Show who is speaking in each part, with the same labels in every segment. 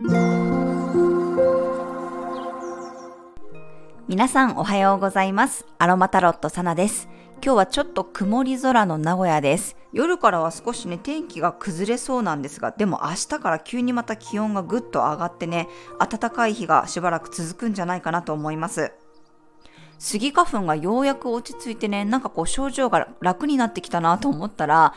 Speaker 1: 皆さんおはようございます。アロマタロットサナです。今日はちょっと曇り空の名古屋です。夜からは少しね、天気が崩れそうなんですが、でも明日から急にまた気温がぐっと上がってね、暖かい日がしばらく続くんじゃないかなと思います。スギ花粉がようやく落ち着いてね、なんかこう症状が楽になってきたなと思ったら、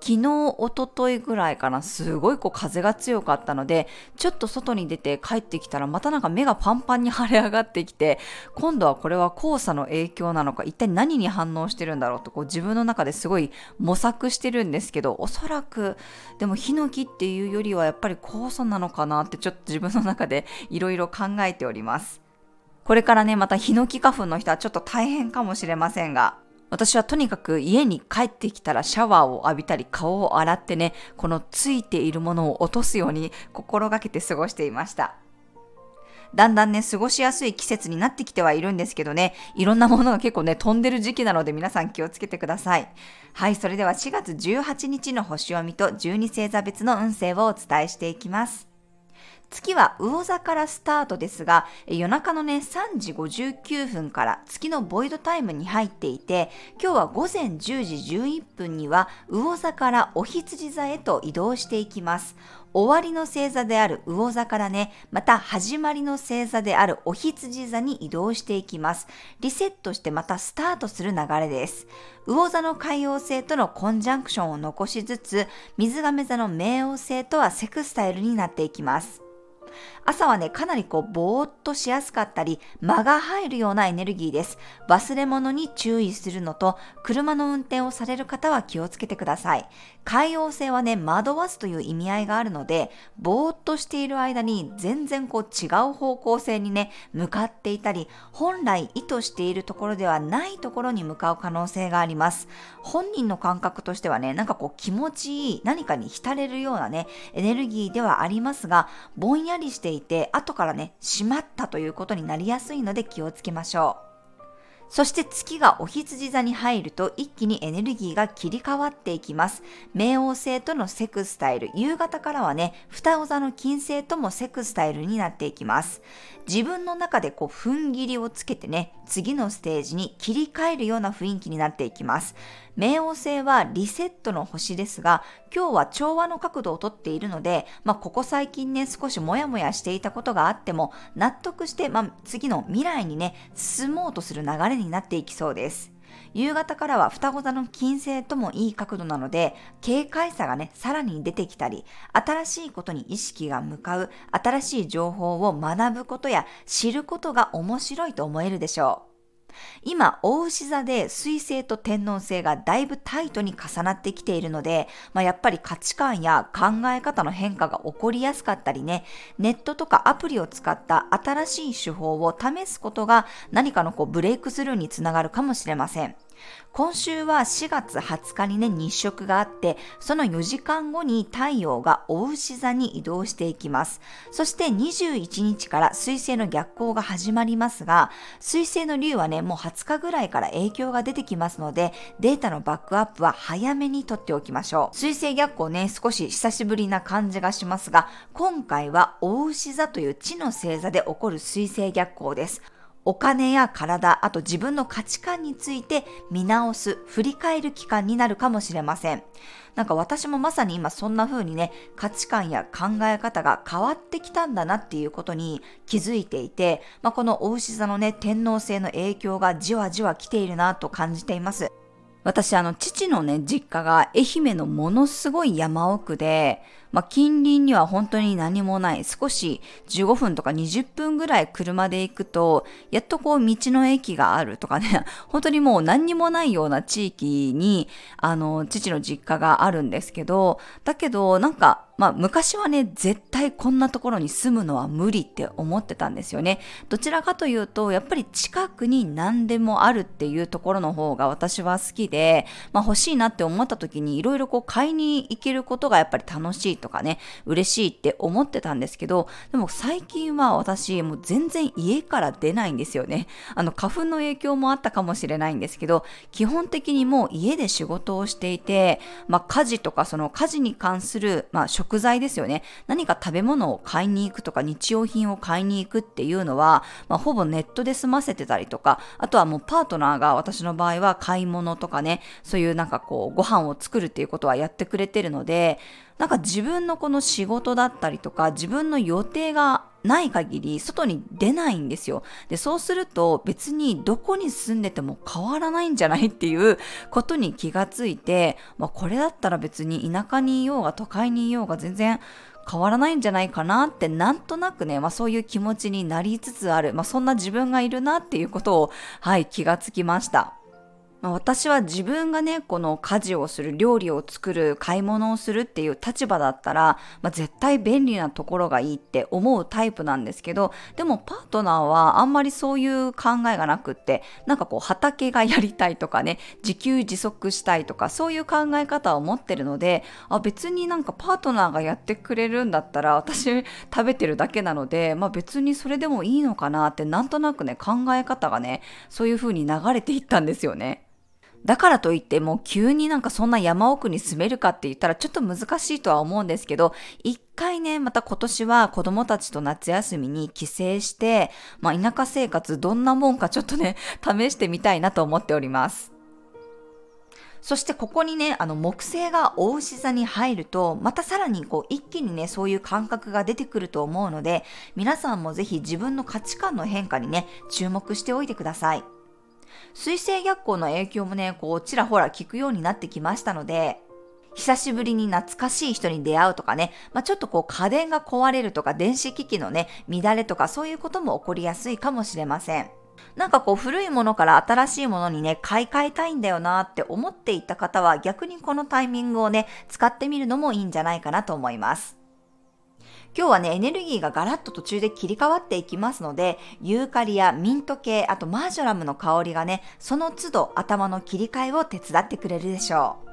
Speaker 1: 昨日、おとといぐらいかな、すごいこう風が強かったので、ちょっと外に出て帰ってきたら、またなんか目がパンパンに腫れ上がってきて、今度はこれは黄砂の影響なのか、一体何に反応してるんだろうと、こう自分の中ですごい模索してるんですけど、おそらく、でもヒノキっていうよりはやっぱり黄砂なのかなってちょっと自分の中でいろいろ考えております。これからね、またヒノキ花粉の人はちょっと大変かもしれませんが、私はとにかく家に帰ってきたらシャワーを浴びたり顔を洗ってね、このついているものを落とすように心がけて過ごしていました。だんだんね、過ごしやすい季節になってきてはいるんですけどね、いろんなものが結構ね、飛んでる時期なので皆さん気をつけてください。はい、それでは4月18日の星読みと12星座別の運勢をお伝えしていきます。月は魚座からスタートですが、夜中のね、3時59分から月のボイドタイムに入っていて、今日は午前10時11分には魚座からお羊座へと移動していきます。終わりの星座である魚座からね、また始まりの星座であるお羊座に移動していきます。リセットしてまたスタートする流れです。魚座の海王星とのコンジャンクションを残しつつ、水亀座の冥王星とはセクスタイルになっていきます。朝はね、かなりこう、ぼーっとしやすかったり、間が入るようなエネルギーです。忘れ物に注意するのと、車の運転をされる方は気をつけてください。海王星はね、惑わすという意味合いがあるので、ぼーっとしている間に全然こう違う方向性にね、向かっていたり、本来意図しているところではないところに向かう可能性があります。本人の感覚としてはね、なんかこう気持ちいい、何かに浸れるようなね、エネルギーではありますが、ぼんやりしていて、後からね、しまったということになりやすいので気をつけましょう。そして月がお羊座に入ると一気にエネルギーが切り替わっていきます。冥王星とのセクスタイル、夕方からはね、双子座の金星ともセクスタイルになっていきます。自分の中でこう踏ん切りをつけてね、次のステージに切り替えるような雰囲気になっていきます。冥王星はリセットの星ですが、今日は調和の角度をとっているので、まあ、ここ最近ね、少しもやもやしていたことがあっても、納得して、まあ、次の未来にね、進もうとする流れになっていきそうです。夕方からは双子座の金星ともいい角度なので、警戒さがね、さらに出てきたり、新しいことに意識が向かう、新しい情報を学ぶことや知ることが面白いと思えるでしょう。今、大牛座で水星と天皇星がだいぶタイトに重なってきているので、まあ、やっぱり価値観や考え方の変化が起こりやすかったりね、ネットとかアプリを使った新しい手法を試すことが何かのこうブレイクスルーにつながるかもしれません。今週は4月20日にね、日食があって、その4時間後に太陽がお牛座に移動していきます。そして21日から水星の逆行が始まりますが、水星の竜はね、もう20日ぐらいから影響が出てきますので、データのバックアップは早めに取っておきましょう。水星逆行ね、少し久しぶりな感じがしますが、今回はお牛座という地の星座で起こる水星逆行です。お金や体、あと自分の価値観について見直す、振り返る期間になるかもしれません。なんか私もまさに今そんな風にね、価値観や考え方が変わってきたんだなっていうことに気づいていて、まあ、このお牛座のね、天皇制の影響がじわじわ来ているなと感じています。私、あの、父のね、実家が愛媛のものすごい山奥で、まあ、近隣には本当に何もない、少し15分とか20分ぐらい車で行くと、やっとこう道の駅があるとかね、本当にもう何にもないような地域に、あの、父の実家があるんですけど、だけど、なんか、まあ昔はね、絶対こんなところに住むのは無理って思ってたんですよね。どちらかというと、やっぱり近くに何でもあるっていうところの方が私は好きで、まあ欲しいなって思った時にいろいろこう買いに行けることがやっぱり楽しいとかね、嬉しいって思ってたんですけど、でも最近は私もう全然家から出ないんですよね。あの花粉の影響もあったかもしれないんですけど、基本的にもう家で仕事をしていて、まあ家事とかその家事に関する、まあ、食材ですよね。何か食べ物を買いに行くとか日用品を買いに行くっていうのは、まあ、ほぼネットで済ませてたりとか、あとはもうパートナーが私の場合は買い物とかね、そういうなんかこうご飯を作るっていうことはやってくれてるので、なんか自分のこの仕事だったりとか、自分の予定がない限り外に出ないんですよ。で、そうすると別にどこに住んでても変わらないんじゃないっていうことに気がついて、まあこれだったら別に田舎にいようが都会にいようが全然変わらないんじゃないかなってなんとなくね、まあそういう気持ちになりつつある、まあそんな自分がいるなっていうことを、はい、気がつきました。まあ、私は自分がね、この家事をする、料理を作る、買い物をするっていう立場だったら、まあ、絶対便利なところがいいって思うタイプなんですけど、でもパートナーはあんまりそういう考えがなくって、なんかこう畑がやりたいとかね、自給自足したいとか、そういう考え方を持ってるので、あ別になんかパートナーがやってくれるんだったら、私食べてるだけなので、まあ別にそれでもいいのかなって、なんとなくね、考え方がね、そういう風に流れていったんですよね。だからといってもう急になんかそんな山奥に住めるかって言ったらちょっと難しいとは思うんですけど、一回ね、また今年は子供たちと夏休みに帰省して、まあ田舎生活どんなもんかちょっとね、試してみたいなと思っております。そしてここにね、あの木星が大牛座に入ると、またさらにこう一気にね、そういう感覚が出てくると思うので、皆さんもぜひ自分の価値観の変化にね、注目しておいてください。水星逆行の影響もね、こう、ちらほら聞くようになってきましたので、久しぶりに懐かしい人に出会うとかね、まあ、ちょっとこう家電が壊れるとか電子機器のね、乱れとかそういうことも起こりやすいかもしれません。なんかこう古いものから新しいものにね、買い替えたいんだよなって思っていた方は逆にこのタイミングをね、使ってみるのもいいんじゃないかなと思います。今日はね、エネルギーがガラッと途中で切り替わっていきますので、ユーカリやミント系、あとマージョラムの香りがね、その都度頭の切り替えを手伝ってくれるでしょう。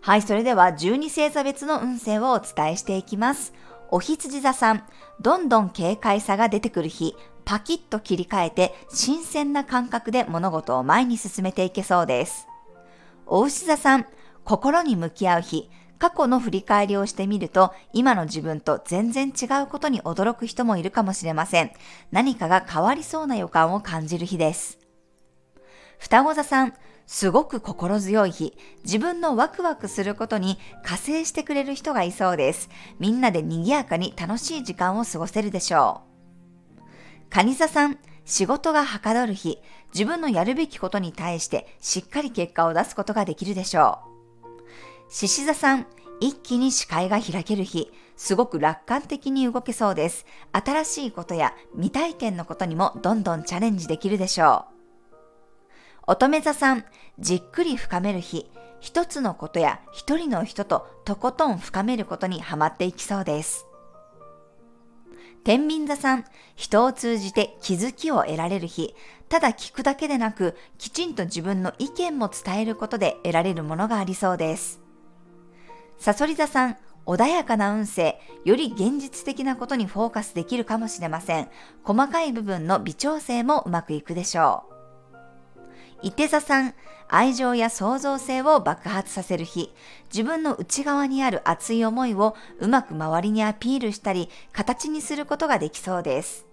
Speaker 1: はい、それでは12星座別の運勢をお伝えしていきます。お羊座さん、どんどん軽快さが出てくる日、パキッと切り替えて新鮮な感覚で物事を前に進めていけそうです。お牛座さん、心に向き合う日、過去の振り返りをしてみると、今の自分と全然違うことに驚く人もいるかもしれません。何かが変わりそうな予感を感じる日です。双子座さん、すごく心強い日、自分のワクワクすることに加勢してくれる人がいそうです。みんなで賑やかに楽しい時間を過ごせるでしょう。蟹座さん、仕事がはかどる日、自分のやるべきことに対してしっかり結果を出すことができるでしょう。獅子座さん、一気に視界が開ける日、すごく楽観的に動けそうです。新しいことや未体験のことにもどんどんチャレンジできるでしょう。乙女座さん、じっくり深める日、一つのことや一人の人ととことん深めることにはまっていきそうです。天秤座さん、人を通じて気づきを得られる日、ただ聞くだけでなく、きちんと自分の意見も伝えることで得られるものがありそうです。サソリ座さん、穏やかな運勢、より現実的なことにフォーカスできるかもしれません。細かい部分の微調整もうまくいくでしょう。伊手座さん、愛情や創造性を爆発させる日、自分の内側にある熱い思いをうまく周りにアピールしたり、形にすることができそうです。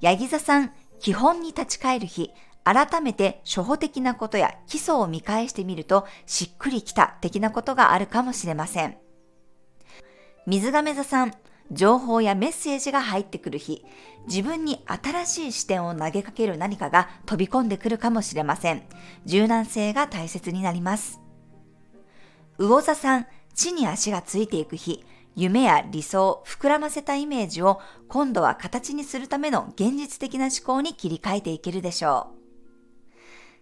Speaker 1: ヤギ座さん、基本に立ち返る日、改めて初歩的なことや基礎を見返してみるとしっくりきた的なことがあるかもしれません。水亀座さん、情報やメッセージが入ってくる日、自分に新しい視点を投げかける何かが飛び込んでくるかもしれません。柔軟性が大切になります。魚座さん、地に足がついていく日、夢や理想、膨らませたイメージを今度は形にするための現実的な思考に切り替えていけるでしょう。